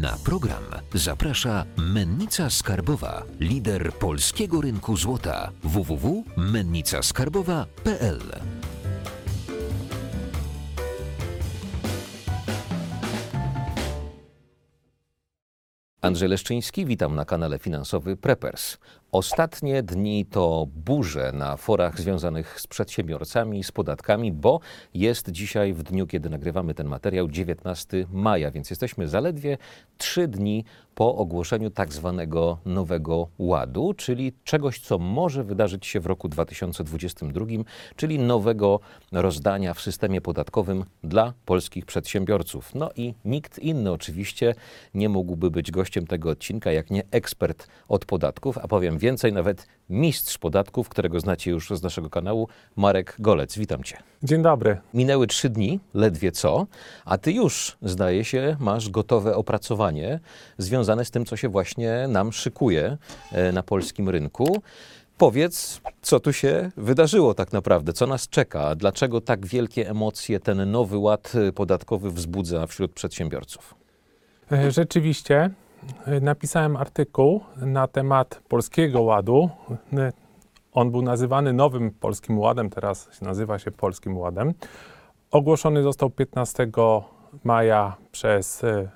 Na program zaprasza Mennica Skarbowa, lider polskiego rynku złota www.mennicaskarbowa.pl. Andrzej Leszczyński, witam na kanale finansowy Preppers. Ostatnie dni to burze na forach związanych z przedsiębiorcami, z podatkami, bo jest dzisiaj, w dniu, kiedy nagrywamy ten materiał, 19 maja, więc jesteśmy zaledwie trzy dni po ogłoszeniu tak zwanego nowego ładu, czyli czegoś, co może wydarzyć się w roku 2022, czyli nowego rozdania w systemie podatkowym dla polskich przedsiębiorców. No i nikt inny oczywiście nie mógłby być gościem tego odcinka, jak nie ekspert od podatków, a powiem więcej, nawet mistrz podatków, którego znacie już z naszego kanału, Marek Golec. Witam Cię. Dzień dobry. Minęły trzy dni, ledwie co, a Ty już, zdaje się, masz gotowe opracowanie związane z tym, co się właśnie nam szykuje e, na polskim rynku. Powiedz, co tu się wydarzyło tak naprawdę, co nas czeka, dlaczego tak wielkie emocje ten nowy ład podatkowy wzbudza wśród przedsiębiorców? E, Rzeczywiście napisałem artykuł na temat Polskiego Ładu. On był nazywany Nowym Polskim Ładem, teraz nazywa się Polskim Ładem. Ogłoszony został 15 maja przez e,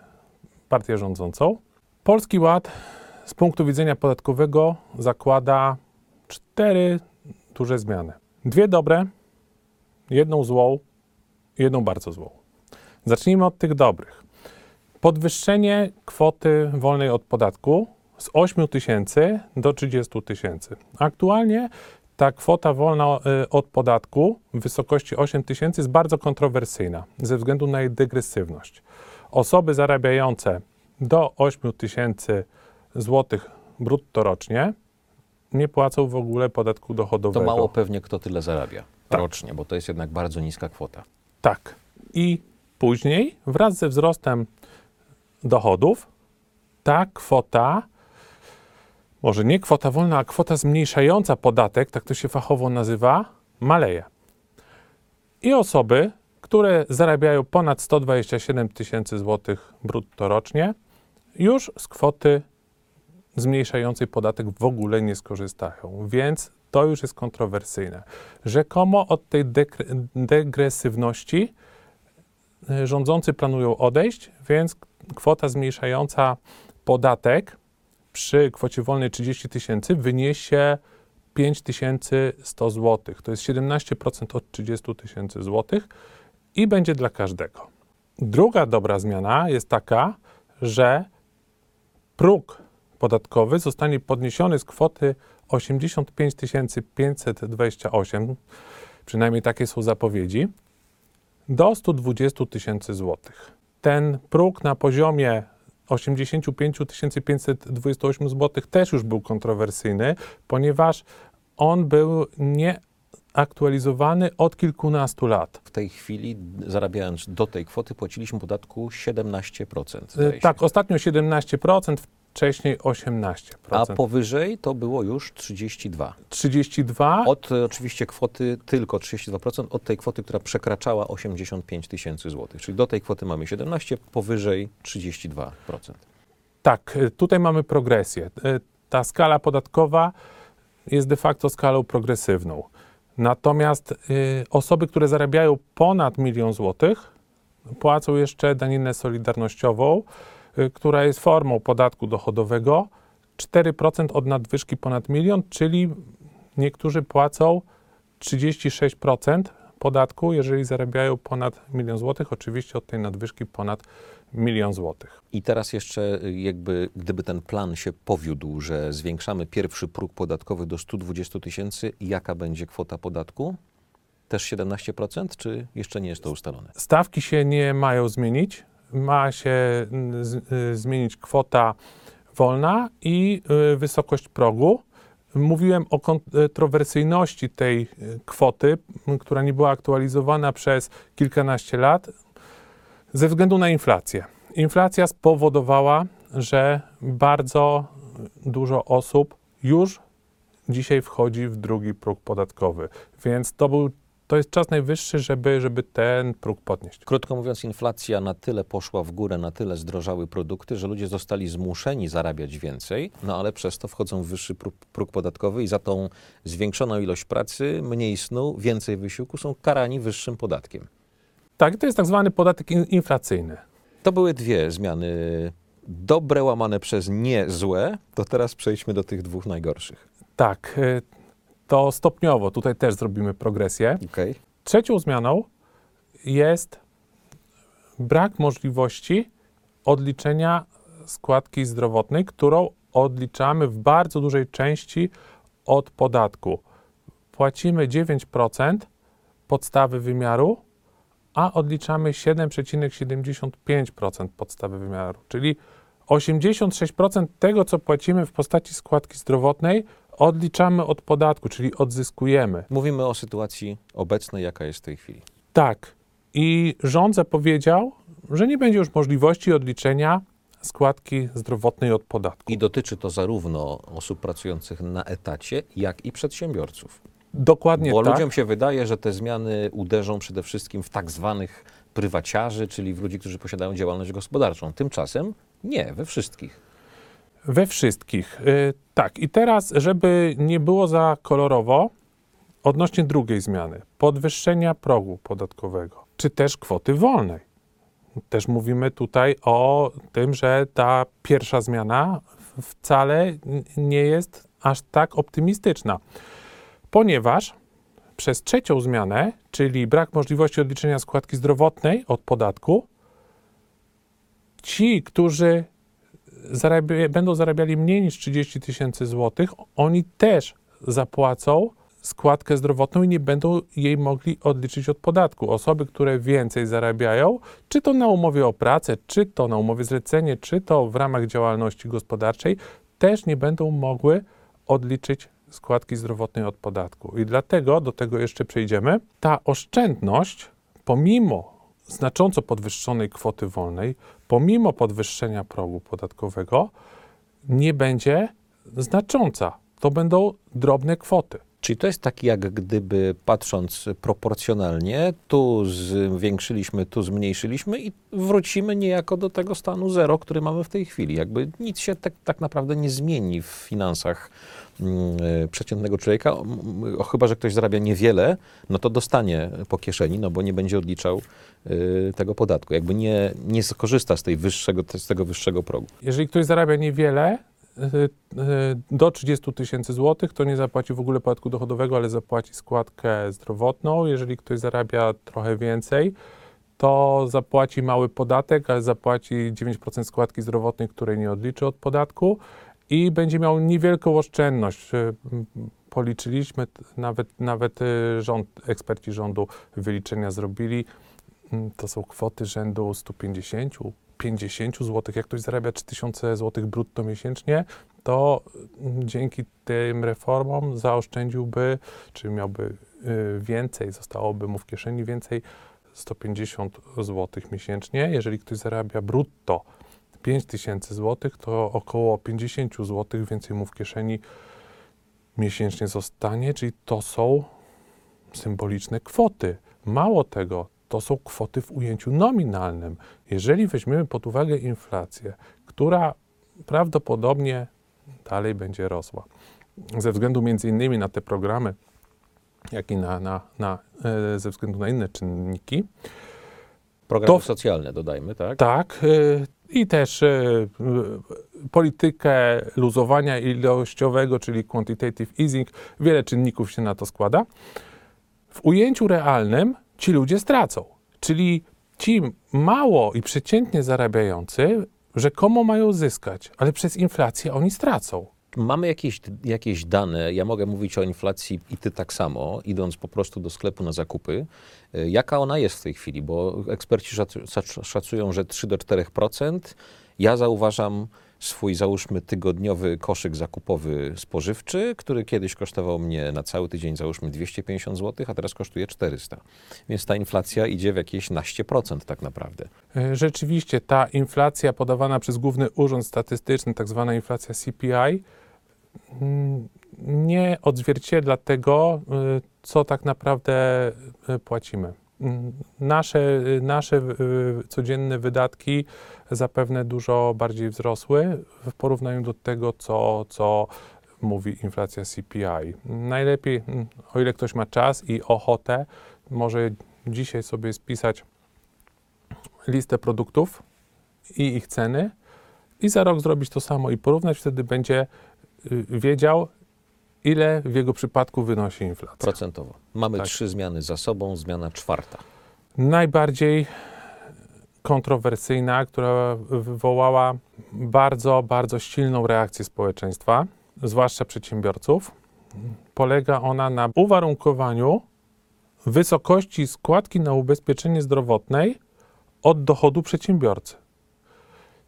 partię rządzącą. Polski Ład z punktu widzenia podatkowego zakłada cztery duże zmiany. Dwie dobre, jedną złą jedną bardzo złą. Zacznijmy od tych dobrych. Podwyższenie kwoty wolnej od podatku z 8 tysięcy do 30 tysięcy. Aktualnie ta kwota wolna y, od podatku w wysokości 8 tysięcy jest bardzo kontrowersyjna ze względu na jej degresywność. Osoby zarabiające do 8 tysięcy złotych brutto rocznie nie płacą w ogóle podatku To dochodowego. mało pewnie kto tyle zarabia Tak. rocznie, bo to jest jednak bardzo niska kwota. Tak. I później, wraz ze wzrostem dochodów, ta kwota, może nie kwota wolna, a kwota zmniejszająca podatek, tak to się fachowo nazywa, maleje. I osoby, które zarabiają ponad 127 tysięcy złotych brutto rocznie, już z kwoty zmniejszającej podatek w ogóle nie skorzystają. Więc to już jest kontrowersyjne. Rzekomo od tej degresywności rządzący planują odejść, więc kwota zmniejszająca podatek przy kwocie wolnej 30 tysięcy wyniesie 5100 zł. To jest 17% od 30 tysięcy złotych i będzie dla każdego. Druga dobra zmiana jest taka, że próg podatkowy zostanie podniesiony z kwoty 85 528, przynajmniej takie są zapowiedzi, do 120 tysięcy złotych. Ten próg na poziomie 85 528 zł też już był kontrowersyjny, ponieważ on był nieaktualizowany od kilkunastu lat. W tej chwili, zarabiając do tej kwoty, płaciliśmy podatku 17%. Y, zdaje się. Tak, ostatnio 17%, wcześniej 18%. A powyżej to było już 32. 32 Od e, oczywiście kwoty tylko 32%, od tej kwoty, która przekraczała 85 tysięcy złotych. Czyli do tej kwoty mamy 17, powyżej 32%. Tak, y, tutaj mamy progresję. Y, Ta skala podatkowa jest de facto skalą progresywną. Natomiast osoby, które zarabiają ponad milion złotych, płacą jeszcze daninę solidarnościową, która jest formą podatku dochodowego 4% od nadwyżki ponad milion, czyli niektórzy płacą 36% podatku, jeżeli zarabiają ponad milion złotych, oczywiście od tej nadwyżki ponad milion złotych. I teraz jeszcze y, jakby, gdyby ten plan się powiódł, że zwiększamy pierwszy próg podatkowy do 120 tysięcy, jaka będzie kwota podatku? Też 17%, czy jeszcze nie jest to ustalone? Stawki się nie mają zmienić. Ma się z, y, zmienić kwota wolna i y, wysokość progu. Mówiłem o kontrowersyjności tej y, kwoty, która nie była aktualizowana przez kilkanaście lat ze względu na inflację. Inflacja spowodowała, że bardzo dużo osób już dzisiaj wchodzi w drugi próg podatkowy, więc to był to jest czas najwyższy, żeby, żeby ten próg podnieść. Krótko mówiąc, inflacja na tyle poszła w górę, na tyle zdrożały produkty, że ludzie zostali zmuszeni zarabiać więcej, no ale przez to wchodzą w wyższy próg, próg podatkowy i za tą zwiększoną ilość pracy, mniej snu, więcej wysiłku są karani wyższym podatkiem. Tak, to jest tak zwany podatek in- inflacyjny. To były dwie zmiany dobre łamane przez nie złe, to teraz przejdźmy do tych dwóch najgorszych. Tak, y, to stopniowo tutaj też zrobimy progresję. Okay. Trzecią zmianą jest brak możliwości odliczenia składki zdrowotnej, którą odliczamy w bardzo dużej części od podatku. Płacimy 9% podstawy wymiaru, a odliczamy 7,75% podstawy wymiaru, czyli 86% tego, co płacimy w postaci składki zdrowotnej, odliczamy od podatku, czyli odzyskujemy. Mówimy o sytuacji obecnej, jaka jest w tej chwili. Tak. I rząd zapowiedział, że nie będzie już możliwości odliczenia składki zdrowotnej od podatku. I dotyczy to zarówno osób pracujących na etacie, jak i przedsiębiorców. Dokładnie Bo tak. ludziom się wydaje, że te zmiany uderzą przede wszystkim w tak zwanych prywaciarzy, czyli w ludzi, którzy posiadają działalność gospodarczą. Tymczasem nie, we wszystkich. We wszystkich. Y, tak. I teraz, żeby nie było za kolorowo, odnośnie drugiej zmiany, podwyższenia progu podatkowego, czy też kwoty wolnej. Też mówimy tutaj o tym, że ta pierwsza zmiana wcale nie jest aż tak optymistyczna, ponieważ przez trzecią zmianę, czyli brak możliwości odliczenia składki zdrowotnej od podatku, ci, którzy zarabia, będą zarabiali mniej niż 30 tysięcy złotych, oni też zapłacą składkę zdrowotną i nie będą jej mogli odliczyć od podatku. Osoby, które więcej zarabiają, czy to na umowie o pracę, czy to na umowie zlecenie, czy to w ramach działalności gospodarczej, też nie będą mogły odliczyć składki zdrowotnej od podatku. I dlatego, do tego jeszcze przejdziemy, ta oszczędność, pomimo znacząco podwyższonej kwoty wolnej, pomimo podwyższenia progu podatkowego, nie będzie znacząca. To będą drobne kwoty. Czyli to jest tak, jak gdyby patrząc proporcjonalnie, tu zwiększyliśmy, tu zmniejszyliśmy i wrócimy niejako do tego stanu zero, który mamy w tej chwili. Jakby nic się tak, tak naprawdę nie zmieni w finansach przeciętnego człowieka, o, m, o, chyba że ktoś zarabia niewiele, no to dostanie po kieszeni, no bo nie będzie odliczał y, tego podatku. Jakby nie, nie skorzysta z, tej wyższego, z tego wyższego progu. Jeżeli ktoś zarabia niewiele, y, y, do 30 tysięcy złotych, to nie zapłaci w ogóle podatku dochodowego, ale zapłaci składkę zdrowotną. Jeżeli ktoś zarabia trochę więcej, to zapłaci mały podatek, ale zapłaci 9% składki zdrowotnej, której nie odliczy od podatku i będzie miał niewielką oszczędność. Y, Policzyliśmy, nawet, nawet y, rząd, eksperci rządu wyliczenia zrobili. Mm, To są kwoty rzędu 150, 50 zł. Jak ktoś zarabia 3000 zł brutto miesięcznie, to mm, dzięki tym reformom zaoszczędziłby, czy miałby y, więcej, zostałoby mu w kieszeni więcej 150 zł miesięcznie. Jeżeli ktoś zarabia brutto 5000 zł, to około 50 zł więcej mu w kieszeni miesięcznie zostanie, czyli to są symboliczne kwoty. Mało tego, to są kwoty w ujęciu nominalnym. Jeżeli weźmiemy pod uwagę inflację, która prawdopodobnie dalej będzie rosła, ze względu między innymi na te programy, jak i na, na, na, e, ze względu na inne czynniki, Programy To- socjalne dodajmy, tak? tak, y, i też y, politykę luzowania ilościowego, czyli quantitative easing, wiele czynników się na to składa. W ujęciu realnym ci ludzie stracą, czyli ci mało i przeciętnie zarabiający rzekomo mają zyskać, ale przez inflację oni stracą. Mamy jakieś, jakieś dane, ja mogę mówić o inflacji i ty tak samo, idąc po prostu do sklepu na zakupy. Y, Jaka ona jest w tej chwili? Bo eksperci szac- szac- szacują, że 3 do 4%. Ja zauważam swój, załóżmy, tygodniowy koszyk zakupowy spożywczy, który kiedyś kosztował mnie na cały tydzień, załóżmy, 250 zł, a teraz kosztuje 400. Więc ta inflacja idzie w jakieś naście procent tak naprawdę. E, Rzeczywiście ta inflacja podawana przez Główny Urząd Statystyczny, tak zwana inflacja CPI, nie odzwierciedla tego, y, co tak naprawdę y, płacimy. Mm, Nasze, y, nasze codzienne wydatki zapewne dużo bardziej wzrosły w porównaniu do tego, co, co mówi inflacja CPI. Najlepiej, mm, o ile ktoś ma czas i ochotę, może dzisiaj sobie spisać listę produktów i ich ceny i za rok zrobić to samo i porównać, wtedy będzie wiedział, ile w jego przypadku wynosi inflacja. Procentowo. Mamy Tak. trzy zmiany za sobą, zmiana czwarta. Najbardziej kontrowersyjna, która wywołała bardzo, bardzo silną reakcję społeczeństwa, zwłaszcza przedsiębiorców, polega ona na uwarunkowaniu wysokości składki na ubezpieczenie zdrowotne od dochodu przedsiębiorcy.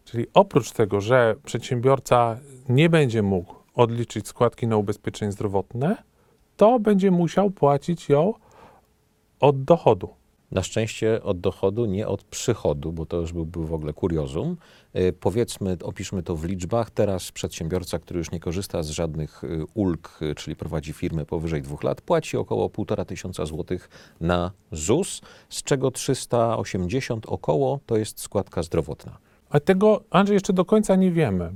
Czyli oprócz tego, że przedsiębiorca nie będzie mógł odliczyć składki na ubezpieczenie zdrowotne, to będzie musiał płacić ją od dochodu. Na szczęście od dochodu, nie od przychodu, bo to już byłby w ogóle kuriozum. Y, Powiedzmy, opiszmy to w liczbach. Teraz przedsiębiorca, który już nie korzysta z żadnych y, ulg, y, czyli prowadzi firmę powyżej dwóch lat, płaci około 1,5 tysiąca złotych na ZUS, z czego 380 około to jest składka zdrowotna. A tego, Andrzej, jeszcze do końca nie wiemy,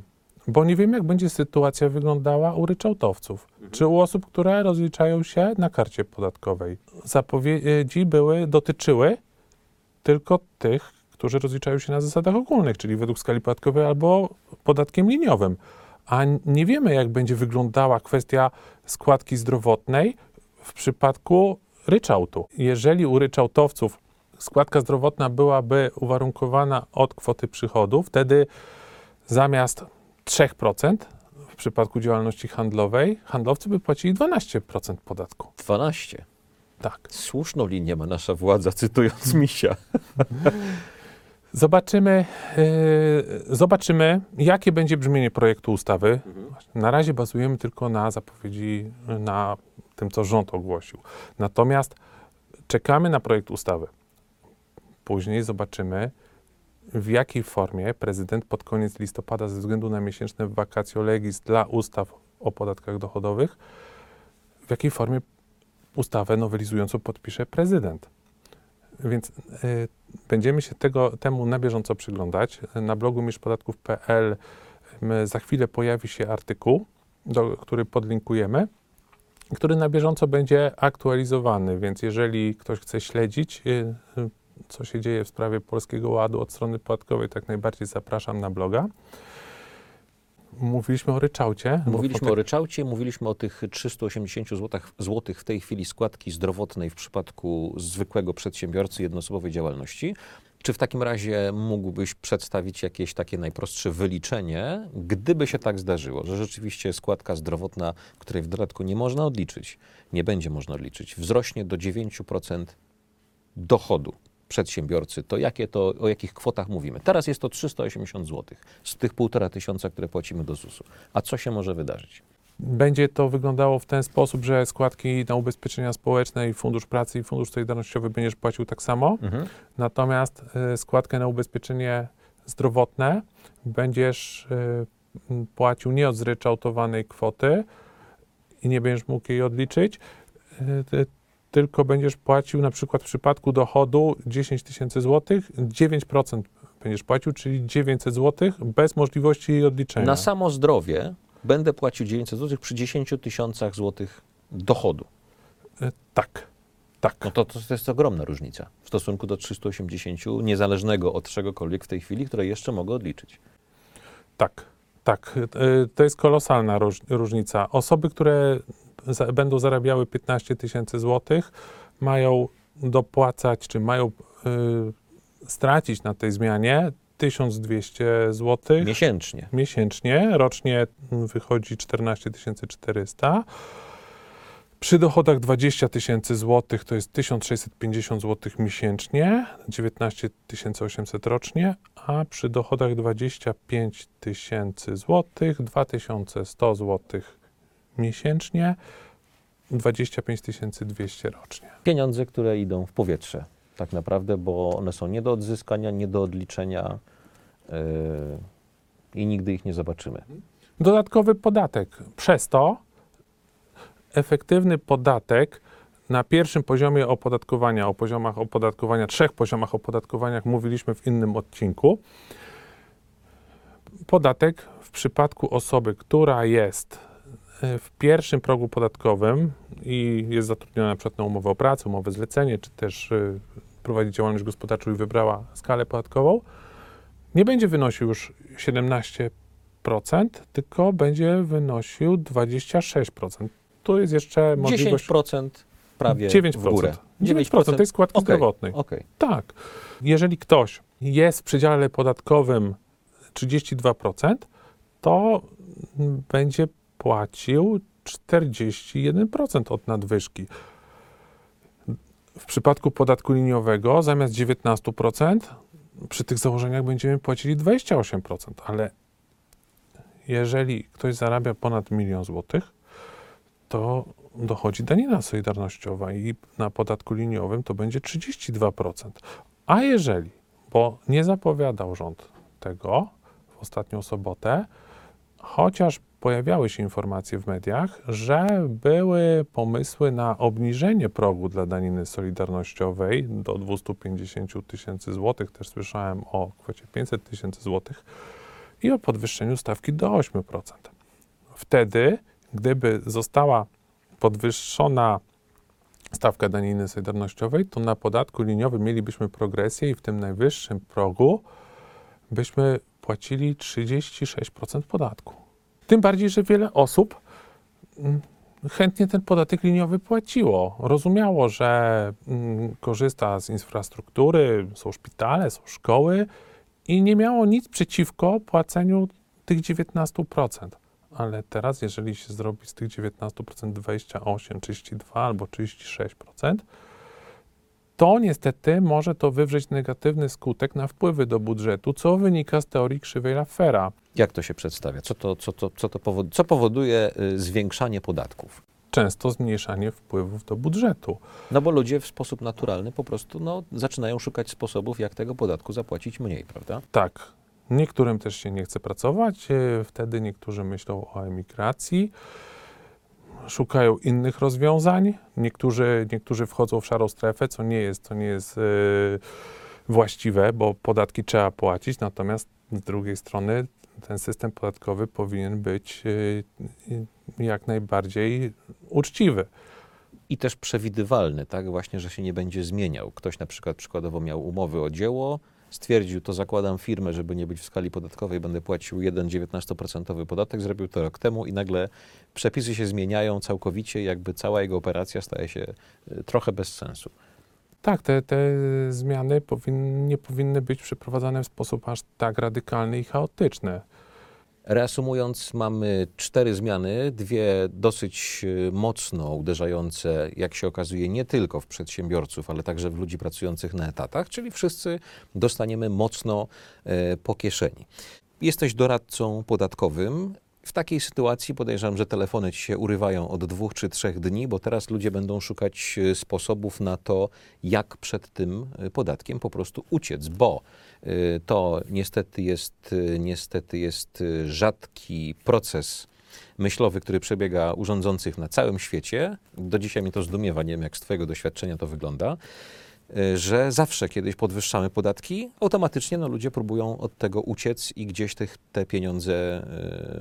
bo nie wiemy, jak będzie sytuacja wyglądała u ryczałtowców, czy u osób, które rozliczają się na karcie podatkowej. Zapowiedzi były, dotyczyły tylko tych, którzy rozliczają się na zasadach ogólnych, czyli według skali podatkowej albo podatkiem liniowym. A nie wiemy, jak będzie wyglądała kwestia składki zdrowotnej w przypadku ryczałtu. Jeżeli u ryczałtowców składka zdrowotna byłaby uwarunkowana od kwoty przychodu, wtedy zamiast 3% w przypadku działalności handlowej, handlowcy by płacili 12% podatku. 12. Tak. Słuszną linię ma nasza władza, cytując misia. Zobaczymy, yy, zobaczymy, jakie będzie brzmienie projektu ustawy. Na razie bazujemy tylko na zapowiedzi, na tym, co rząd ogłosił. Natomiast czekamy na projekt ustawy. Później zobaczymy, w jakiej formie prezydent pod koniec listopada, ze względu na miesięczne vacatio legis dla ustaw o podatkach dochodowych, w jakiej formie ustawę nowelizującą podpisze prezydent. Więc y, będziemy się tego, temu na bieżąco przyglądać. Na blogu mieszpodatków.pl za chwilę pojawi się artykuł, do, który podlinkujemy, który na bieżąco będzie aktualizowany, więc jeżeli ktoś chce śledzić, y, y, co się dzieje w sprawie Polskiego Ładu od strony podatkowej, tak najbardziej zapraszam na bloga. Mówiliśmy o ryczałcie. Mówiliśmy potem- o ryczałcie, mówiliśmy o tych 380 złotych, złotych w tej chwili składki zdrowotnej w przypadku zwykłego przedsiębiorcy jednoosobowej działalności. Czy w takim razie mógłbyś przedstawić jakieś takie najprostsze wyliczenie, gdyby się tak zdarzyło, że rzeczywiście składka zdrowotna, której w dodatku nie można odliczyć, nie będzie można odliczyć, wzrośnie do 9% dochodu przedsiębiorcy, to jakie to, o jakich kwotach mówimy? Teraz jest to 380 zł z tych półtora tysiąca, które płacimy do ZUS-u. A co się może wydarzyć? Będzie to wyglądało w ten sposób, że składki na ubezpieczenia społeczne i Fundusz Pracy i Fundusz Solidarnościowy będziesz płacił tak samo, natomiast y, składkę na ubezpieczenie zdrowotne będziesz y, płacił nie od zryczałtowanej kwoty i nie będziesz mógł jej odliczyć, y, ty- tylko będziesz płacił na przykład w przypadku dochodu 10 tysięcy złotych, 9% będziesz płacił, czyli 900 złotych bez możliwości jej odliczenia. Na samo zdrowie będę płacił 900 zł przy 10 tysiącach złotych dochodu. Y, Tak, tak. No to, to, to jest ogromna różnica w stosunku do 380, niezależnego od czegokolwiek w tej chwili, które jeszcze mogę odliczyć. Tak, tak. Y, To jest kolosalna róż, różnica. Osoby, które za, będą zarabiały 15 tysięcy złotych, mają dopłacać, czy mają y, stracić na tej zmianie 1200 złotych Miesięcznie. miesięcznie. Rocznie mm, wychodzi 14 400. Przy dochodach 20 tysięcy złotych to jest 1650 złotych miesięcznie, 19 800 rocznie, a przy dochodach 25 tysięcy złotych 2100 złotych miesięcznie, 25 200 rocznie. Pieniądze, które idą w powietrze tak naprawdę, bo one są nie do odzyskania, nie do odliczenia yy, i nigdy ich nie zobaczymy. dodatkowy podatek. Przez to efektywny podatek na pierwszym poziomie opodatkowania, o poziomach opodatkowania, trzech poziomach opodatkowania mówiliśmy w innym odcinku. Podatek w przypadku osoby, która jest w pierwszym progu podatkowym i jest zatrudniona na przykład na umowę o pracę, umowę zlecenie, czy też e, prowadzi działalność gospodarczą i wybrała skalę podatkową, nie będzie wynosił już 17%, tylko będzie wynosił 26%. Tu jest jeszcze możliwość... 10% prawie 9%. w górę. 9% tej składki Okej, zdrowotnej. okej. Tak. Jeżeli ktoś jest w przedziale podatkowym 32%, to będzie płacił 41% od nadwyżki. W przypadku podatku liniowego zamiast 19% przy tych założeniach będziemy płacili 28%, ale jeżeli ktoś zarabia ponad milion złotych, to dochodzi danina solidarnościowa i na podatku liniowym to będzie 32%. A jeżeli, bo nie zapowiadał rząd tego w ostatnią sobotę, chociaż pojawiały się informacje w mediach, że były pomysły na obniżenie progu dla daniny solidarnościowej do 250 tysięcy złotych, też słyszałem o kwocie 500 tysięcy złotych i o podwyższeniu stawki do 8%. Wtedy, gdyby została podwyższona stawka daniny solidarnościowej, to na podatku liniowym mielibyśmy progresję i w tym najwyższym progu byśmy płacili 36% podatku. Tym bardziej, że wiele osób mm, chętnie ten podatek liniowy płaciło. Rozumiało, że mm, korzysta z infrastruktury, są szpitale, są szkoły i nie miało nic przeciwko płaceniu tych 19%. Ale teraz, jeżeli się zrobi z tych 19% 28, 32 albo 36%, to niestety może to wywrzeć negatywny skutek na wpływy do budżetu, co wynika z teorii krzywej Laffera. Jak to się przedstawia? Co, to, co, to, co, to powod, co powoduje y, zwiększanie podatków? Często zmniejszanie wpływów do budżetu. No bo ludzie w sposób naturalny po prostu no, zaczynają szukać sposobów, jak tego podatku zapłacić mniej, prawda? Tak, niektórym też się nie chce pracować, e, wtedy niektórzy myślą o emigracji, szukają innych rozwiązań. Niektórzy, niektórzy wchodzą w szarą strefę, co nie jest, co nie jest e, właściwe, bo podatki trzeba płacić, natomiast z drugiej strony ten system podatkowy powinien być e, jak najbardziej uczciwy. I też przewidywalny, tak? Właśnie, że się nie będzie zmieniał. Ktoś na przykład przykładowo miał umowy o dzieło, stwierdził, to zakładam firmę, żeby nie być w skali podatkowej, będę płacił jeden 19% podatek, zrobił to rok temu i nagle przepisy się zmieniają całkowicie, jakby cała jego operacja staje się y, trochę bez sensu. Tak, te, te zmiany powin, nie powinny być przeprowadzane w sposób aż tak radykalny i chaotyczny. Reasumując, mamy cztery zmiany, dwie dosyć y, mocno uderzające, jak się okazuje, nie tylko w przedsiębiorców, ale także w ludzi pracujących na etatach, czyli wszyscy dostaniemy mocno e, po kieszeni. Jesteś doradcą podatkowym. W takiej sytuacji podejrzewam, że telefony ci się urywają od dwóch czy trzech dni, bo teraz ludzie będą szukać y, sposobów na to, jak przed tym y, podatkiem po prostu uciec, bo y, to niestety jest, niestety jest rzadki proces myślowy, który przebiega u rządzących na całym świecie. Do dzisiaj mnie to zdumiewa, nie wiem jak z Twojego doświadczenia to wygląda, że zawsze kiedyś podwyższamy podatki, automatycznie no, ludzie próbują od tego uciec i gdzieś tych, te pieniądze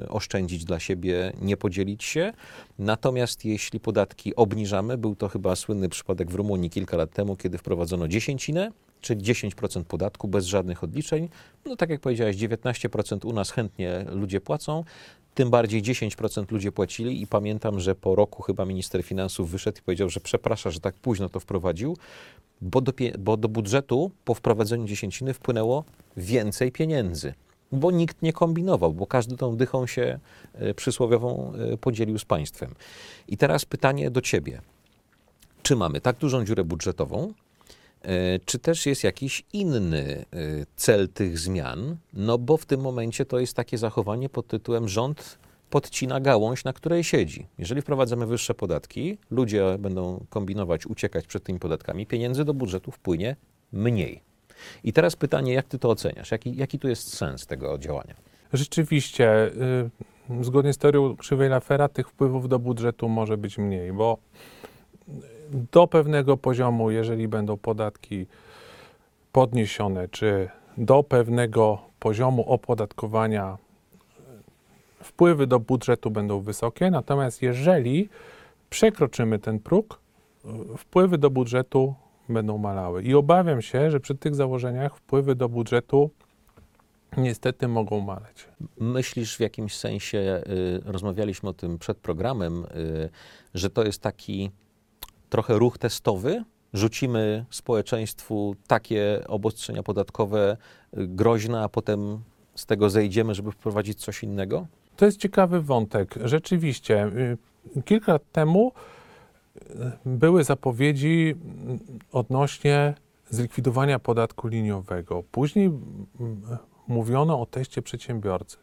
y, oszczędzić dla siebie, nie podzielić się. Natomiast jeśli podatki obniżamy, był to chyba słynny przypadek w Rumunii kilka lat temu, kiedy wprowadzono dziesięcinę, czyli 10% podatku bez żadnych odliczeń. No tak jak powiedziałeś, 19% u nas chętnie ludzie płacą, tym bardziej 10% ludzie płacili i pamiętam, że po roku chyba minister finansów wyszedł i powiedział, że przeprasza, że tak późno to wprowadził, bo do, bo do budżetu po wprowadzeniu dziesięciny wpłynęło więcej pieniędzy. Bo nikt nie kombinował, bo każdy tą dychą się e, przysłowiową e, podzielił z państwem. I teraz pytanie do ciebie. Czy mamy tak dużą dziurę budżetową, Czy też jest jakiś inny e, cel tych zmian? No bo w tym momencie to jest takie zachowanie pod tytułem rząd podcina gałąź, na której siedzi. Jeżeli wprowadzamy wyższe podatki, ludzie będą kombinować, uciekać przed tymi podatkami, pieniędzy do budżetu wpłynie mniej. I teraz pytanie, jak ty to oceniasz? Jaki, jaki tu jest sens tego działania? Rzeczywiście, y, zgodnie z teorią krzywej Lafera tych wpływów do budżetu może być mniej, bo do pewnego poziomu, jeżeli będą podatki podniesione, czy do pewnego poziomu opodatkowania wpływy do budżetu będą wysokie, natomiast jeżeli przekroczymy ten próg, wpływy do budżetu będą malały. I obawiam się, że przy tych założeniach wpływy do budżetu niestety mogą maleć. Myślisz w jakimś sensie, y, rozmawialiśmy o tym przed programem, y, że to jest taki trochę ruch testowy? Rzucimy społeczeństwu takie obostrzenia podatkowe y, groźne, a potem z tego zejdziemy, żeby wprowadzić coś innego? To jest ciekawy wątek. Rzeczywiście, y, kilka lat temu y, były zapowiedzi mm, odnośnie zlikwidowania podatku liniowego. Później mówiono o teście przedsiębiorcy.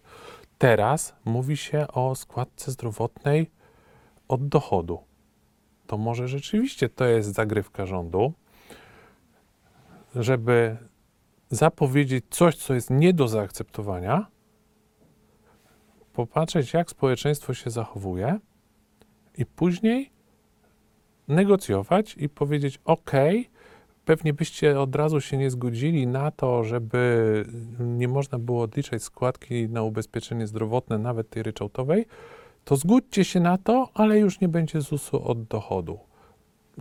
Teraz mówi się o składce zdrowotnej od dochodu. To może rzeczywiście to jest zagrywka rządu, żeby zapowiedzieć coś, co jest nie do zaakceptowania, popatrzeć, jak społeczeństwo się zachowuje, i później negocjować i powiedzieć: OK, pewnie byście od razu się nie zgodzili na to, żeby nie można było odliczać składki na ubezpieczenie zdrowotne, nawet tej ryczałtowej, to zgódźcie się na to, ale już nie będzie ZUS-u od dochodu.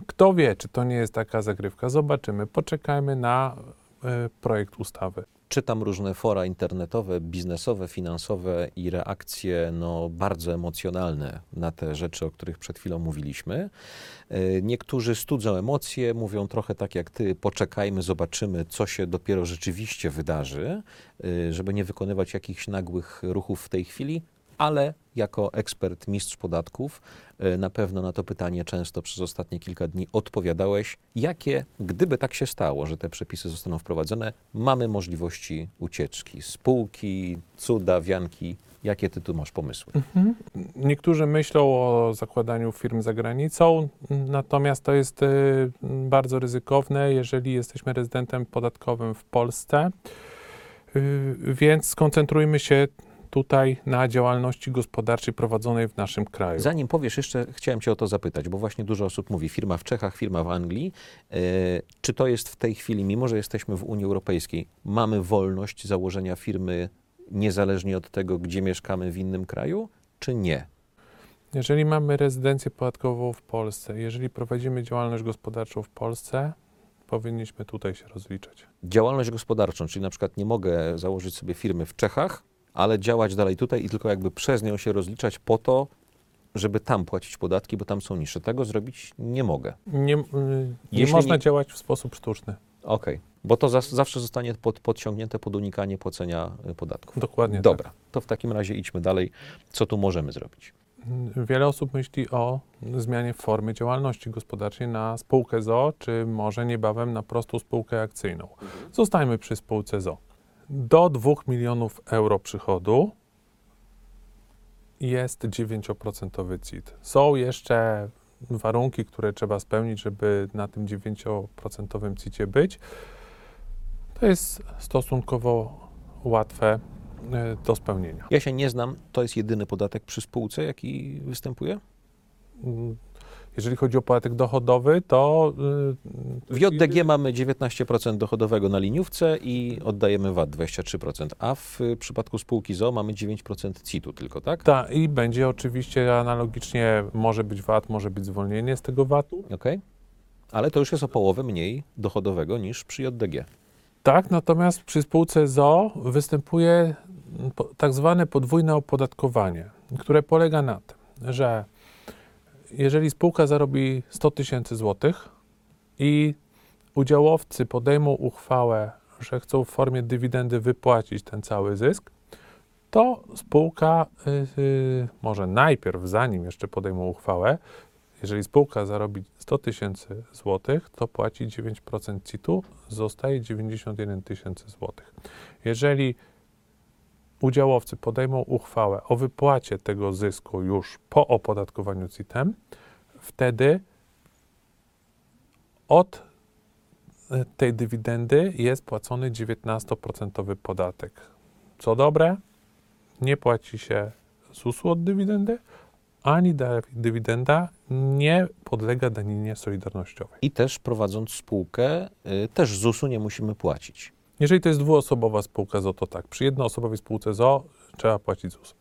Kto wie, czy to nie jest taka zagrywka? Zobaczymy. Poczekajmy na e, projekt ustawy. Czytam różne fora internetowe, biznesowe, finansowe i reakcje no, bardzo emocjonalne na te rzeczy, o których przed chwilą mówiliśmy. E, Niektórzy studzą emocje, mówią trochę tak jak ty, poczekajmy, zobaczymy, co się dopiero rzeczywiście wydarzy, e, żeby nie wykonywać jakichś nagłych ruchów w tej chwili, ale jako ekspert, mistrz podatków, e, na pewno na to pytanie często przez ostatnie kilka dni odpowiadałeś, jakie, gdyby tak się stało, że te przepisy zostaną wprowadzone, mamy możliwości ucieczki, spółki, cuda, wianki. Jakie ty tu masz pomysły? Niektórzy myślą o zakładaniu firm za granicą, natomiast to jest y, bardzo ryzykowne, jeżeli jesteśmy rezydentem podatkowym w Polsce. Y, Więc skoncentrujmy się tutaj na działalności gospodarczej prowadzonej w naszym kraju. Zanim powiesz jeszcze, chciałem cię o to zapytać, bo właśnie dużo osób mówi, firma w Czechach, firma w Anglii. E, czy to jest w tej chwili, mimo że jesteśmy w Unii Europejskiej, mamy wolność założenia firmy niezależnie od tego, gdzie mieszkamy w innym kraju, czy nie? Jeżeli mamy rezydencję podatkową w Polsce, jeżeli prowadzimy działalność gospodarczą w Polsce, powinniśmy tutaj się rozliczać. Działalność gospodarczą, czyli na przykład nie mogę założyć sobie firmy w Czechach, ale działać dalej tutaj i tylko jakby przez nią się rozliczać po to, żeby tam płacić podatki, bo tam są niższe. Tego zrobić nie mogę. Nie, y, nie można nie- działać w sposób sztuczny. Okej, bo to zas- zawsze zostanie pod, podciągnięte pod unikanie płacenia y, podatków. Dokładnie Dobra, to w takim razie idźmy dalej. Co tu możemy zrobić? tak. Wiele osób myśli o zmianie formy działalności gospodarczej na spółkę ZO, czy może niebawem na prostą spółkę akcyjną. Zostańmy przy spółce ZO. Do 2 milionów euro przychodu jest 9% CIT. Są jeszcze warunki, które trzeba spełnić, żeby na tym 9% CIT być. To jest stosunkowo łatwe e, do spełnienia. Ja się nie znam, to jest jedyny podatek przy spółce, jaki występuje? Jeżeli chodzi o podatek dochodowy, to y, W JDG mamy 19% dochodowego na liniówce i oddajemy VAT 23%, a w y, przypadku spółki ZO mamy 9% CIT-u tylko, tak? ta, i będzie oczywiście analogicznie, może być VAT, może być zwolnienie z tego VAT-u. Okej. Ale to już jest o połowę mniej dochodowego niż przy JDG. Tak, natomiast przy spółce ZO występuje tak zwane podwójne opodatkowanie, które polega na tym, że jeżeli spółka zarobi 100 tysięcy złotych i udziałowcy podejmą uchwałę, że chcą w formie dywidendy wypłacić ten cały zysk, to spółka y, y, może najpierw, zanim jeszcze podejmą uchwałę, jeżeli spółka zarobi 100 tysięcy złotych, to płaci 9% CIT-u, zostaje 91 tysięcy złotych. Jeżeli udziałowcy podejmą uchwałę o wypłacie tego zysku już po opodatkowaniu CIT-em, wtedy od e, tej dywidendy jest płacony 19% podatek. Co dobre, nie płaci się ZUS-u od dywidendy, ani da- dywidenda nie podlega daninie solidarnościowej. I też prowadząc spółkę, y, też ZUS-u nie musimy płacić. Jeżeli to jest dwuosobowa spółka ZO, to tak. Przy jednoosobowej spółce ZO trzeba płacić ZUS.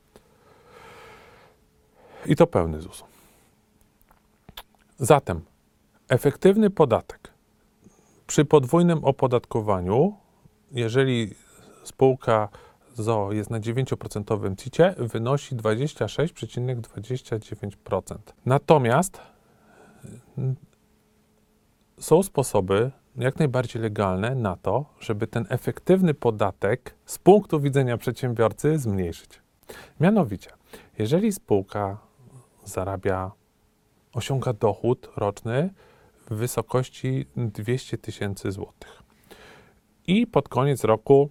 I to pełny ZUS. Zatem efektywny podatek przy podwójnym opodatkowaniu, jeżeli spółka ZO jest na 9% CIT-cie, wynosi 26,29%. Natomiast są sposoby jak najbardziej legalne na to, żeby ten efektywny podatek z punktu widzenia przedsiębiorcy zmniejszyć. Mianowicie, jeżeli spółka zarabia, osiąga dochód roczny w wysokości 200 tysięcy złotych i pod koniec roku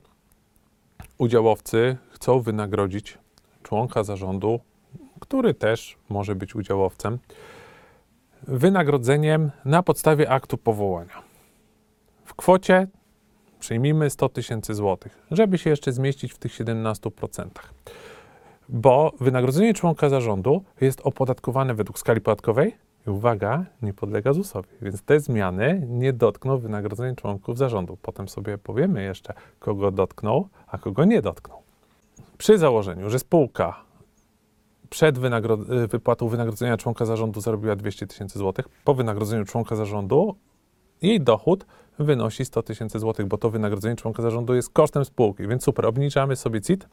udziałowcy chcą wynagrodzić członka zarządu, który też może być udziałowcem, wynagrodzeniem na podstawie aktu powołania w kwocie przyjmijmy 100 tysięcy złotych, żeby się jeszcze zmieścić w tych 17%. Bo wynagrodzenie członka zarządu jest opodatkowane według skali podatkowej i uwaga, nie podlega ZUS-owi. Więc te zmiany nie dotkną wynagrodzeń członków zarządu. Potem sobie powiemy jeszcze, kogo dotkną, a kogo nie dotkną. Przy założeniu, że spółka przed wynagro- wypłatą wynagrodzenia członka zarządu zarobiła 200 tysięcy złotych, po wynagrodzeniu członka zarządu jej dochód wynosi 100 tysięcy złotych, bo to wynagrodzenie członka zarządu jest kosztem spółki, więc super, obniżamy sobie CIT,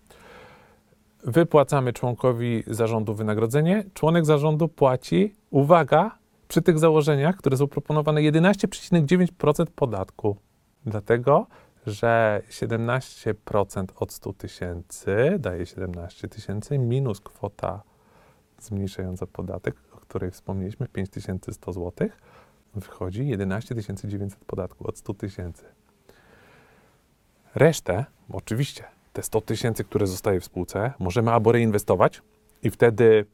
wypłacamy członkowi zarządu wynagrodzenie, członek zarządu płaci, uwaga, przy tych założeniach, które są proponowane, 11,9% podatku. Dlatego, że 17% od 100 tysięcy daje 17 tysięcy minus kwota zmniejszająca podatek, o której wspomnieliśmy, 5100 złotych wychodzi 11 900 podatku od 100 tysięcy. Resztę, oczywiście, te 100 tysięcy, które zostaje w spółce, możemy albo reinwestować i wtedy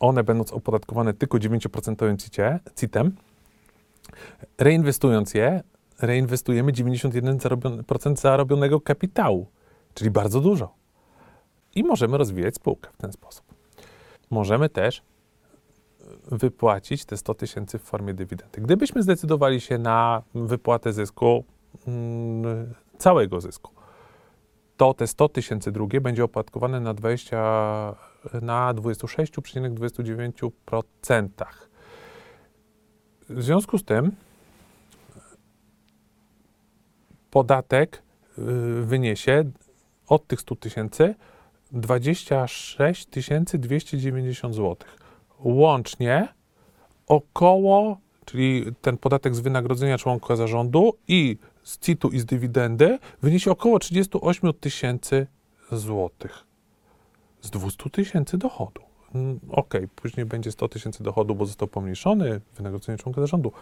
one będąc opodatkowane tylko 9% CIT-cie- CIT-em, reinwestując je, reinwestujemy 91% zarobionego kapitału, czyli bardzo dużo. I możemy rozwijać spółkę w ten sposób. Możemy też wypłacić te 100 tysięcy w formie dywidendy. Gdybyśmy zdecydowali się na wypłatę zysku, mm, całego zysku, to te 100 tysięcy drugie będzie opłatkowane na 20, na 26,29%. W związku z tym podatek y, wyniesie od tych 100 tysięcy 26 290 zł łącznie około, czyli ten podatek z wynagrodzenia członka zarządu i z CIT-u i z dywidendy wyniesie około 38 tysięcy złotych z 200 tysięcy dochodu. Mm, Okej, później będzie 100 tysięcy dochodu, bo został pomniejszony wynagrodzenie członka zarządu.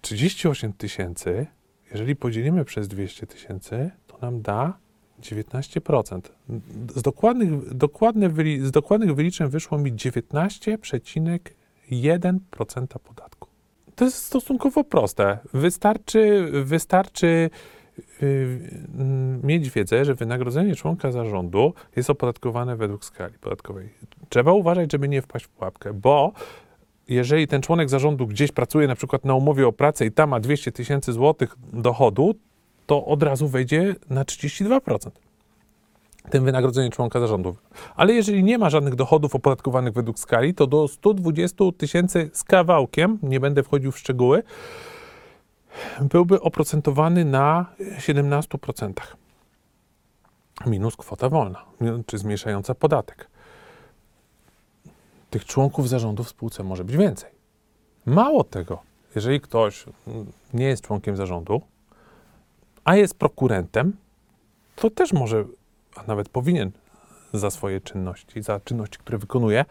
38 tysięcy, jeżeli podzielimy przez 200 tysięcy, to nam da 19%. Z dokładnych, dokładne z dokładnych wyliczeń wyszło mi 19,1% podatku. To jest stosunkowo proste. Wystarczy, wystarczy yy, mm, mieć wiedzę, że wynagrodzenie członka zarządu jest opodatkowane według skali podatkowej. Trzeba uważać, żeby nie wpaść w pułapkę, bo jeżeli ten członek zarządu gdzieś pracuje na przykład na umowie o pracę i tam ma 200 tysięcy złotych dochodu, to od razu wejdzie na 32%. Tym wynagrodzenie członka zarządu. Ale jeżeli nie ma żadnych dochodów opodatkowanych według skali, to do 120 tysięcy z kawałkiem, nie będę wchodził w szczegóły, byłby oprocentowany na 17%. Minus kwota wolna, czy zmniejszająca podatek. Tych członków zarządu w spółce może być więcej. Mało tego, jeżeli ktoś mm, nie jest członkiem zarządu, a jest prokurentem, to też może, a nawet powinien za swoje czynności, za czynności, które wykonuje,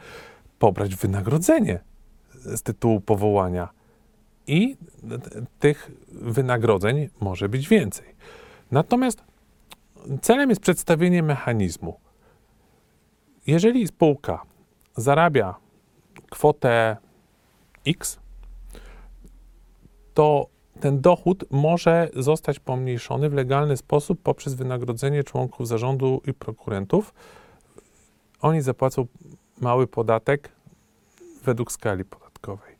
pobrać wynagrodzenie z tytułu powołania. I tych wynagrodzeń może być więcej. Natomiast celem jest przedstawienie mechanizmu. Jeżeli spółka zarabia kwotę X, to ten dochód może zostać pomniejszony w legalny sposób poprzez wynagrodzenie członków zarządu i prokurentów, oni zapłacą mały podatek według skali podatkowej.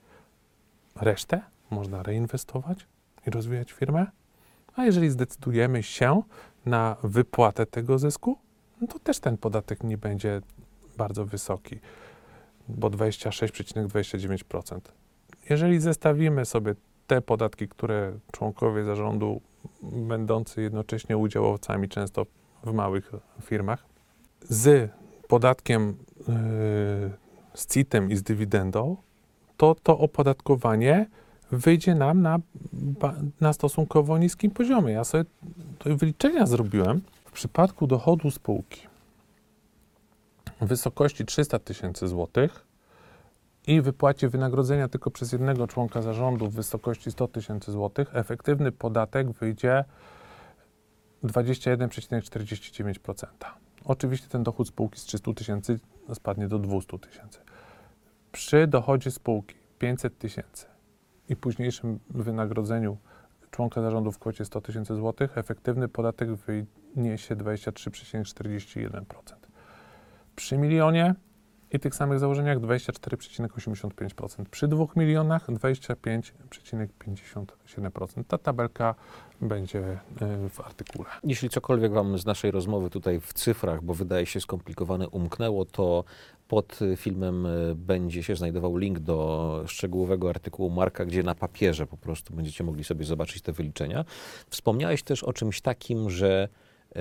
Resztę można reinwestować i rozwijać firmę. A jeżeli zdecydujemy się na wypłatę tego zysku, no to też ten podatek nie będzie bardzo wysoki, bo 26,29%. Jeżeli zestawimy sobie te podatki, które członkowie zarządu, będący jednocześnie udziałowcami często w małych firmach, z podatkiem yy, z CIT-em i z dywidendą, to to opodatkowanie wyjdzie nam na, na stosunkowo niskim poziomie. Ja sobie to wyliczenia zrobiłem. W przypadku dochodu spółki w wysokości 300 tysięcy złotych i wypłacie wynagrodzenia tylko przez jednego członka zarządu w wysokości 100 tysięcy złotych, efektywny podatek wyjdzie 21,49%. Oczywiście ten dochód spółki z 300 tysięcy spadnie do 200 tysięcy. Przy dochodzie spółki 500 tysięcy i późniejszym wynagrodzeniu członka zarządu w kwocie 100 tysięcy złotych, efektywny podatek wyniesie 23,41%. Przy milionie i tych samych założeniach 24,85%. Przy 2 milionach 25,57%. Ta tabelka będzie y, w artykule. Jeśli cokolwiek Wam z naszej rozmowy tutaj w cyfrach, bo wydaje się skomplikowane, umknęło, to pod filmem y, będzie się znajdował link do szczegółowego artykułu Marka, gdzie na papierze po prostu będziecie mogli sobie zobaczyć te wyliczenia. Wspomniałeś też o czymś takim, że e,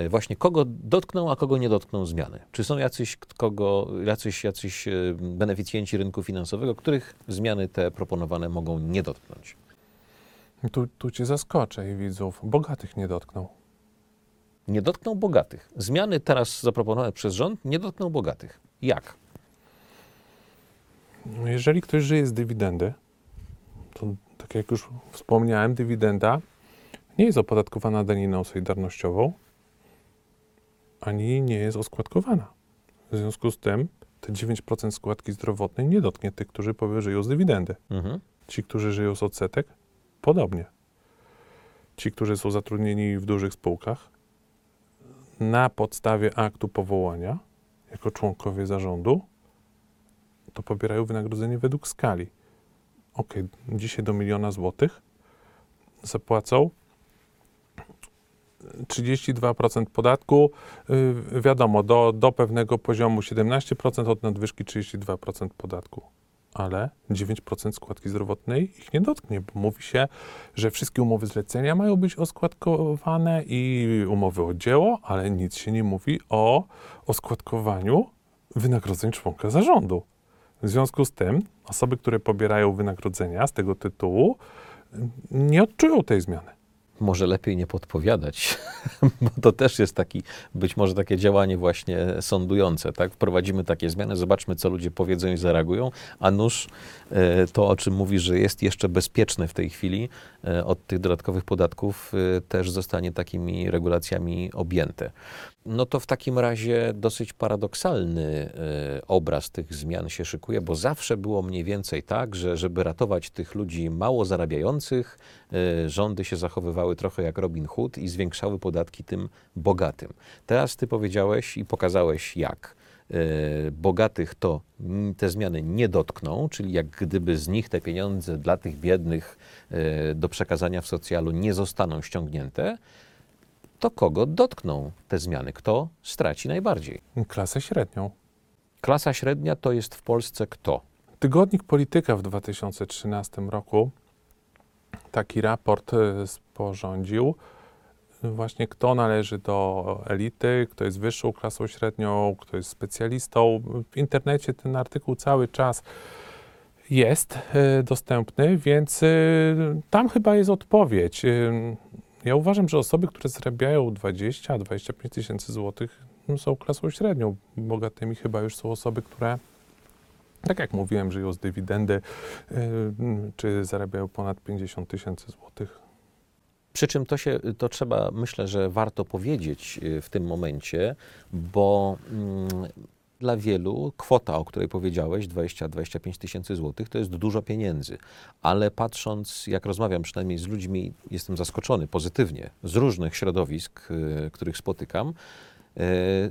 właśnie kogo dotkną, a kogo nie dotkną zmiany. Czy są jacyś, kogo, jacyś, jacyś e, beneficjenci rynku finansowego, których zmiany te proponowane mogą nie dotknąć? Tu, tu cię zaskoczę i widzów. Bogatych nie dotknął. Nie dotkną bogatych. Zmiany teraz zaproponowane przez rząd nie dotkną bogatych. Jak? Jeżeli ktoś żyje z dywidendy, to tak jak już wspomniałem, dywidenda nie jest opodatkowana daniną solidarnościową, ani nie jest oskładkowana. W związku z tym te 9% składki zdrowotnej nie dotknie tych, którzy żyją z dywidendy. Mhm. Ci, którzy żyją z odsetek, podobnie. Ci, którzy są zatrudnieni w dużych spółkach, na podstawie aktu powołania, jako członkowie zarządu, to pobierają wynagrodzenie według skali. Ok, dzisiaj do miliona złotych zapłacą 32% podatku. Yy, wiadomo, do, do pewnego poziomu 17%, od nadwyżki 32% podatku. Ale 9% składki zdrowotnej ich nie dotknie, bo mówi się, że wszystkie umowy zlecenia mają być oskładkowane i umowy o dzieło, ale nic się nie mówi o oskładkowaniu wynagrodzeń członka zarządu. W związku z tym osoby, które pobierają wynagrodzenia z tego tytułu, nie odczują tej zmiany. Może lepiej nie podpowiadać, bo to też jest taki, być może takie działanie właśnie sądujące, tak? Wprowadzimy takie zmiany, zobaczmy, co ludzie powiedzą i zareagują, a nuż e, to, o czym mówi, że jest jeszcze bezpieczne w tej chwili e, od tych dodatkowych podatków, e, też zostanie takimi regulacjami objęte. No to w takim razie dosyć paradoksalny e, obraz tych zmian się szykuje, bo zawsze było mniej więcej tak, że żeby ratować tych ludzi mało zarabiających, e, rządy się zachowywały trochę jak Robin Hood i zwiększały podatki tym bogatym. Teraz ty powiedziałeś i pokazałeś jak. E, Bogatych to te zmiany nie dotkną, czyli jak gdyby z nich te pieniądze dla tych biednych do przekazania w socjalu nie zostaną ściągnięte, to kogo dotkną te zmiany? Kto straci najbardziej? Klasę średnią. Klasa średnia to jest w Polsce kto? Tygodnik Polityka w 2013 roku taki raport e, sporządził. Właśnie kto należy do elity, kto jest wyższą klasą średnią, kto jest specjalistą. W internecie ten artykuł cały czas jest e, dostępny, więc e, tam chyba jest odpowiedź. Ja uważam, że osoby, które zarabiają 20-25 tysięcy złotych, no, są klasą średnią. Bogatymi chyba już są osoby, które tak jak mówiłem, żyją z dywidendy, y, czy zarabiają ponad 50 tysięcy złotych. Przy czym to się, to trzeba, myślę, że warto powiedzieć y, w tym momencie, bo mm, dla wielu kwota, o której powiedziałeś, 20-25 tysięcy złotych, to jest dużo pieniędzy. Ale patrząc, jak rozmawiam przynajmniej z ludźmi, jestem zaskoczony pozytywnie z różnych środowisk, y, których spotykam, e,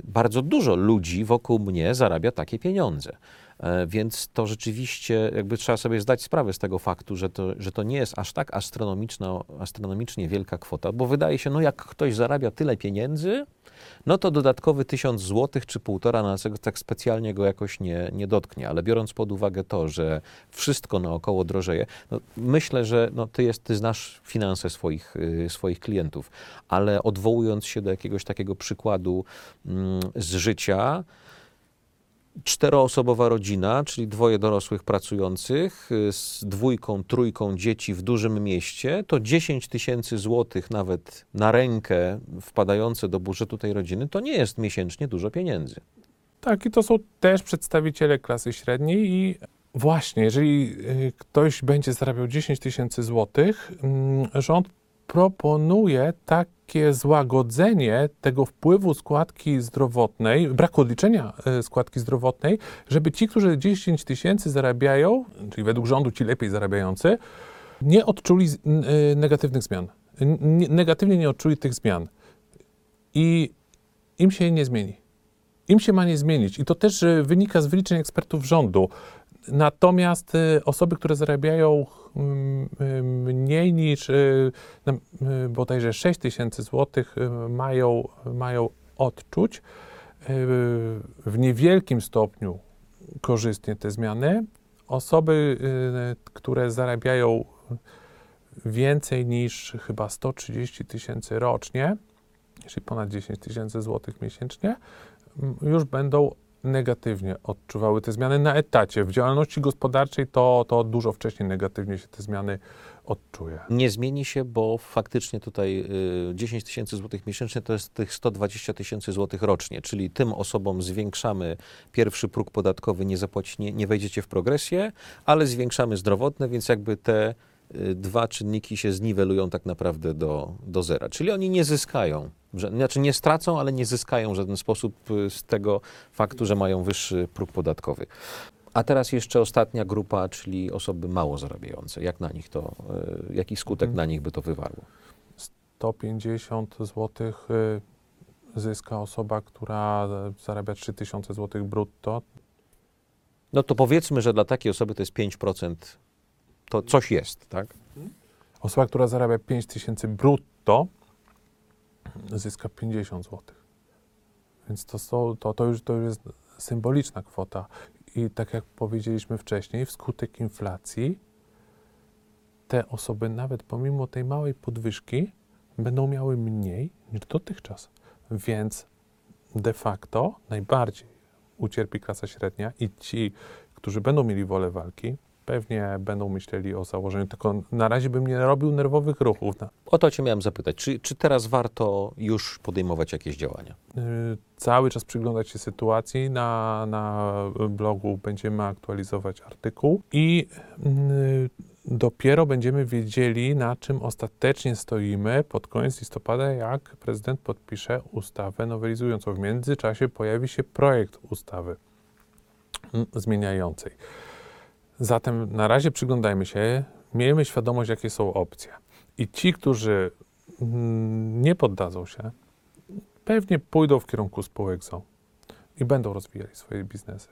bardzo dużo ludzi wokół mnie zarabia takie pieniądze. E, Więc to rzeczywiście jakby trzeba sobie zdać sprawę z tego faktu, że to, że to nie jest aż tak astronomiczna, astronomicznie wielka kwota, bo wydaje się, no jak ktoś zarabia tyle pieniędzy, no to dodatkowy tysiąc złotych czy półtora na tego tak specjalnie go jakoś nie, nie dotknie. Ale biorąc pod uwagę to, że wszystko naokoło drożeje, no myślę, że no ty, jest, ty znasz finanse swoich, y, swoich klientów, ale odwołując się do jakiegoś takiego przykładu mm, z życia, czteroosobowa rodzina, czyli dwoje dorosłych pracujących y, z dwójką, trójką dzieci w dużym mieście, to 10 tysięcy złotych nawet na rękę wpadające do budżetu tej rodziny, to nie jest miesięcznie dużo pieniędzy. Tak, i to są też przedstawiciele klasy średniej i właśnie, jeżeli y, ktoś będzie zarabiał 10 tysięcy złotych, mm, rząd proponuje takie złagodzenie tego wpływu składki zdrowotnej, braku odliczenia y, składki zdrowotnej, żeby ci, którzy 10 tysięcy zarabiają, czyli według rządu ci lepiej zarabiający, nie odczuli y, negatywnych zmian. Negatywnie nie odczuli tych zmian. I im się nie zmieni im się ma nie zmienić. I to też y, wynika z wyliczeń ekspertów rządu. Natomiast y, osoby, które zarabiają mm, y, mniej niż y, bodajże 6 tysięcy złotych, mają, mają odczuć w niewielkim stopniu korzystnie te zmiany. Osoby, które zarabiają więcej niż chyba 130 tysięcy rocznie, czyli ponad 10 tysięcy złotych miesięcznie, już będą negatywnie odczuwały te zmiany na etacie. W działalności gospodarczej to, to dużo wcześniej negatywnie się te zmiany odczuje. Nie zmieni się, bo faktycznie tutaj y, 10 tysięcy złotych miesięcznie to jest tych 120 tysięcy złotych rocznie, czyli tym osobom zwiększamy pierwszy próg podatkowy, nie, zapłaci, nie, nie wejdziecie w progresję, ale zwiększamy zdrowotne, więc jakby te y, dwa czynniki się zniwelują tak naprawdę do, do zera. Czyli oni nie zyskają, znaczy nie stracą, ale nie zyskają w żaden sposób y, z tego faktu, że mają wyższy próg podatkowy. A teraz jeszcze ostatnia grupa, czyli osoby mało zarabiające. Jak na nich to, y, jaki skutek Mhm. na nich by to wywarło? 150 zł zyska osoba, która zarabia 3000 zł brutto. No to powiedzmy, że dla takiej osoby to jest 5%, to coś jest, tak? Osoba, która zarabia 5000 brutto, zyska 50 zł. Więc to, to, to, już, to już jest symboliczna kwota. I tak jak powiedzieliśmy wcześniej, wskutek inflacji te osoby, nawet pomimo tej małej podwyżki, będą miały mniej niż dotychczas. Więc de facto najbardziej ucierpi klasa średnia i ci, którzy będą mieli wolę walki, pewnie będą myśleli o założeniu. Tylko na razie bym nie robił nerwowych ruchów. O to Cię miałem zapytać. Czy, czy teraz warto już podejmować jakieś działania? y, cały czas przyglądać się sytuacji. Na, na blogu będziemy aktualizować artykuł i y, dopiero będziemy wiedzieli, na czym ostatecznie stoimy pod koniec listopada, jak prezydent podpisze ustawę nowelizującą. W międzyczasie pojawi się projekt ustawy mm, zmieniającej. Zatem na razie przyglądajmy się, miejmy świadomość, jakie są opcje. I ci, którzy nie poddadzą się, pewnie pójdą w kierunku spółek ZO i będą rozwijali swoje biznesy.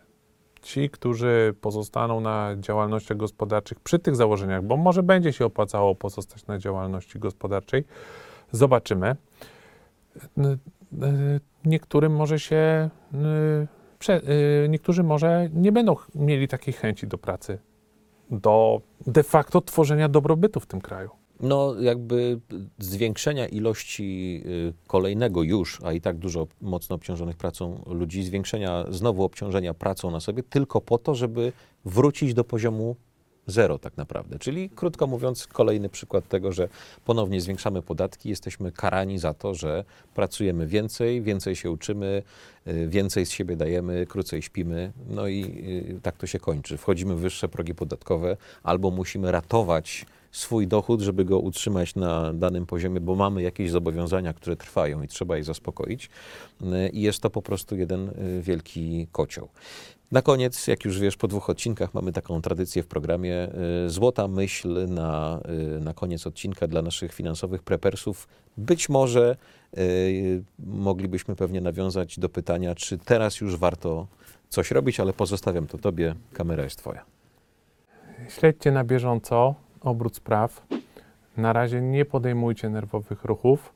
Ci, którzy pozostaną na działalnościach gospodarczych przy tych założeniach, bo może będzie się opłacało pozostać na działalności gospodarczej, zobaczymy. Niektórym może się, prze, y, niektórzy może nie będą mieli takiej chęci do pracy, do de facto tworzenia dobrobytu w tym kraju. No, jakby zwiększenia ilości y, kolejnego już, a i tak dużo mocno obciążonych pracą ludzi, zwiększenia znowu obciążenia pracą na sobie, tylko po to, żeby wrócić do poziomu zero tak naprawdę. Czyli krótko mówiąc, kolejny przykład tego, że ponownie zwiększamy podatki, jesteśmy karani za to, że pracujemy więcej, więcej się uczymy, y, więcej z siebie dajemy, krócej śpimy, no i y, tak to się kończy. Wchodzimy w wyższe progi podatkowe, albo musimy ratować swój dochód, żeby go utrzymać na danym poziomie, bo mamy jakieś zobowiązania, które trwają i trzeba je zaspokoić. Y, I jest to po prostu jeden y, wielki kocioł. Na koniec, jak już wiesz, po dwóch odcinkach mamy taką tradycję w programie. y, Złota myśl na, na koniec odcinka dla naszych finansowych prepersów. Być może moglibyśmy pewnie nawiązać do pytania, czy teraz już warto coś robić, ale pozostawiam to Tobie. Kamera jest Twoja. Śledźcie na bieżąco obrót spraw. Na razie nie podejmujcie nerwowych ruchów.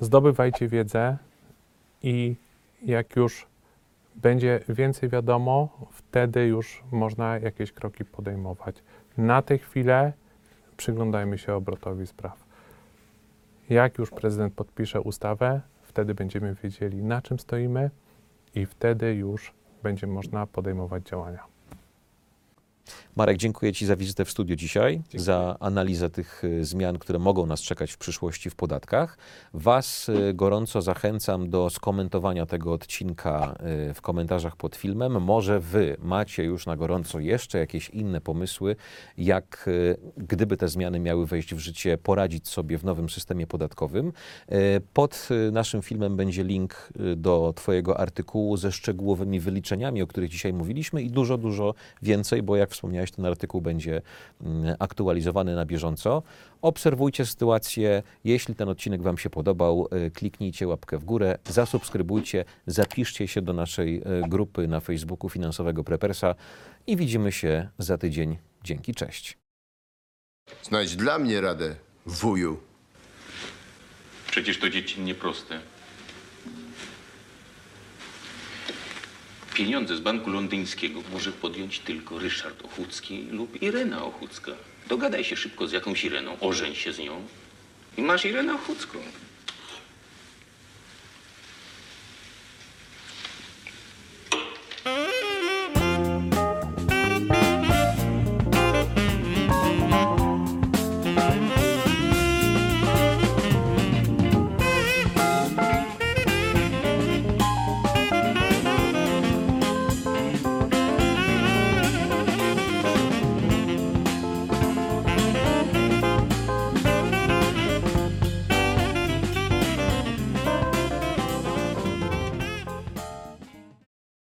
Zdobywajcie wiedzę i jak już będzie więcej wiadomo, wtedy już można jakieś kroki podejmować. Na tę chwilę przyglądajmy się obrotowi spraw. Jak już prezydent podpisze ustawę, wtedy będziemy wiedzieli, na czym stoimy i wtedy już będzie można podejmować działania. Marek, dziękuję Ci za wizytę w studiu dzisiaj, za analizę tych y, zmian, które mogą nas czekać w przyszłości w podatkach. Was y, gorąco zachęcam do skomentowania tego odcinka y, w komentarzach pod filmem. Może Wy macie już na gorąco jeszcze jakieś inne pomysły, jak gdyby te zmiany miały wejść w życie, poradzić sobie w nowym systemie podatkowym. Pod naszym filmem będzie link do Twojego artykułu ze szczegółowymi wyliczeniami, o których dzisiaj mówiliśmy i dużo, dużo więcej, bo jak wspomniałeś, ten artykuł będzie mm, aktualizowany na bieżąco. Obserwujcie sytuację. Jeśli ten odcinek Wam się podobał, y, kliknijcie łapkę w górę, zasubskrybujcie, zapiszcie się do naszej y, grupy na Facebooku Finansowego Prepersa i widzimy się za tydzień. Dzięki, cześć. Znajdź dla mnie radę, wuju. Przecież to dziecinnie proste. Pieniądze z Banku Londyńskiego może podjąć tylko Ryszard Ochucki lub Irena Ochucka. Dogadaj się szybko z jakąś Ireną, ożeń się z nią i masz Irenę Ochucką.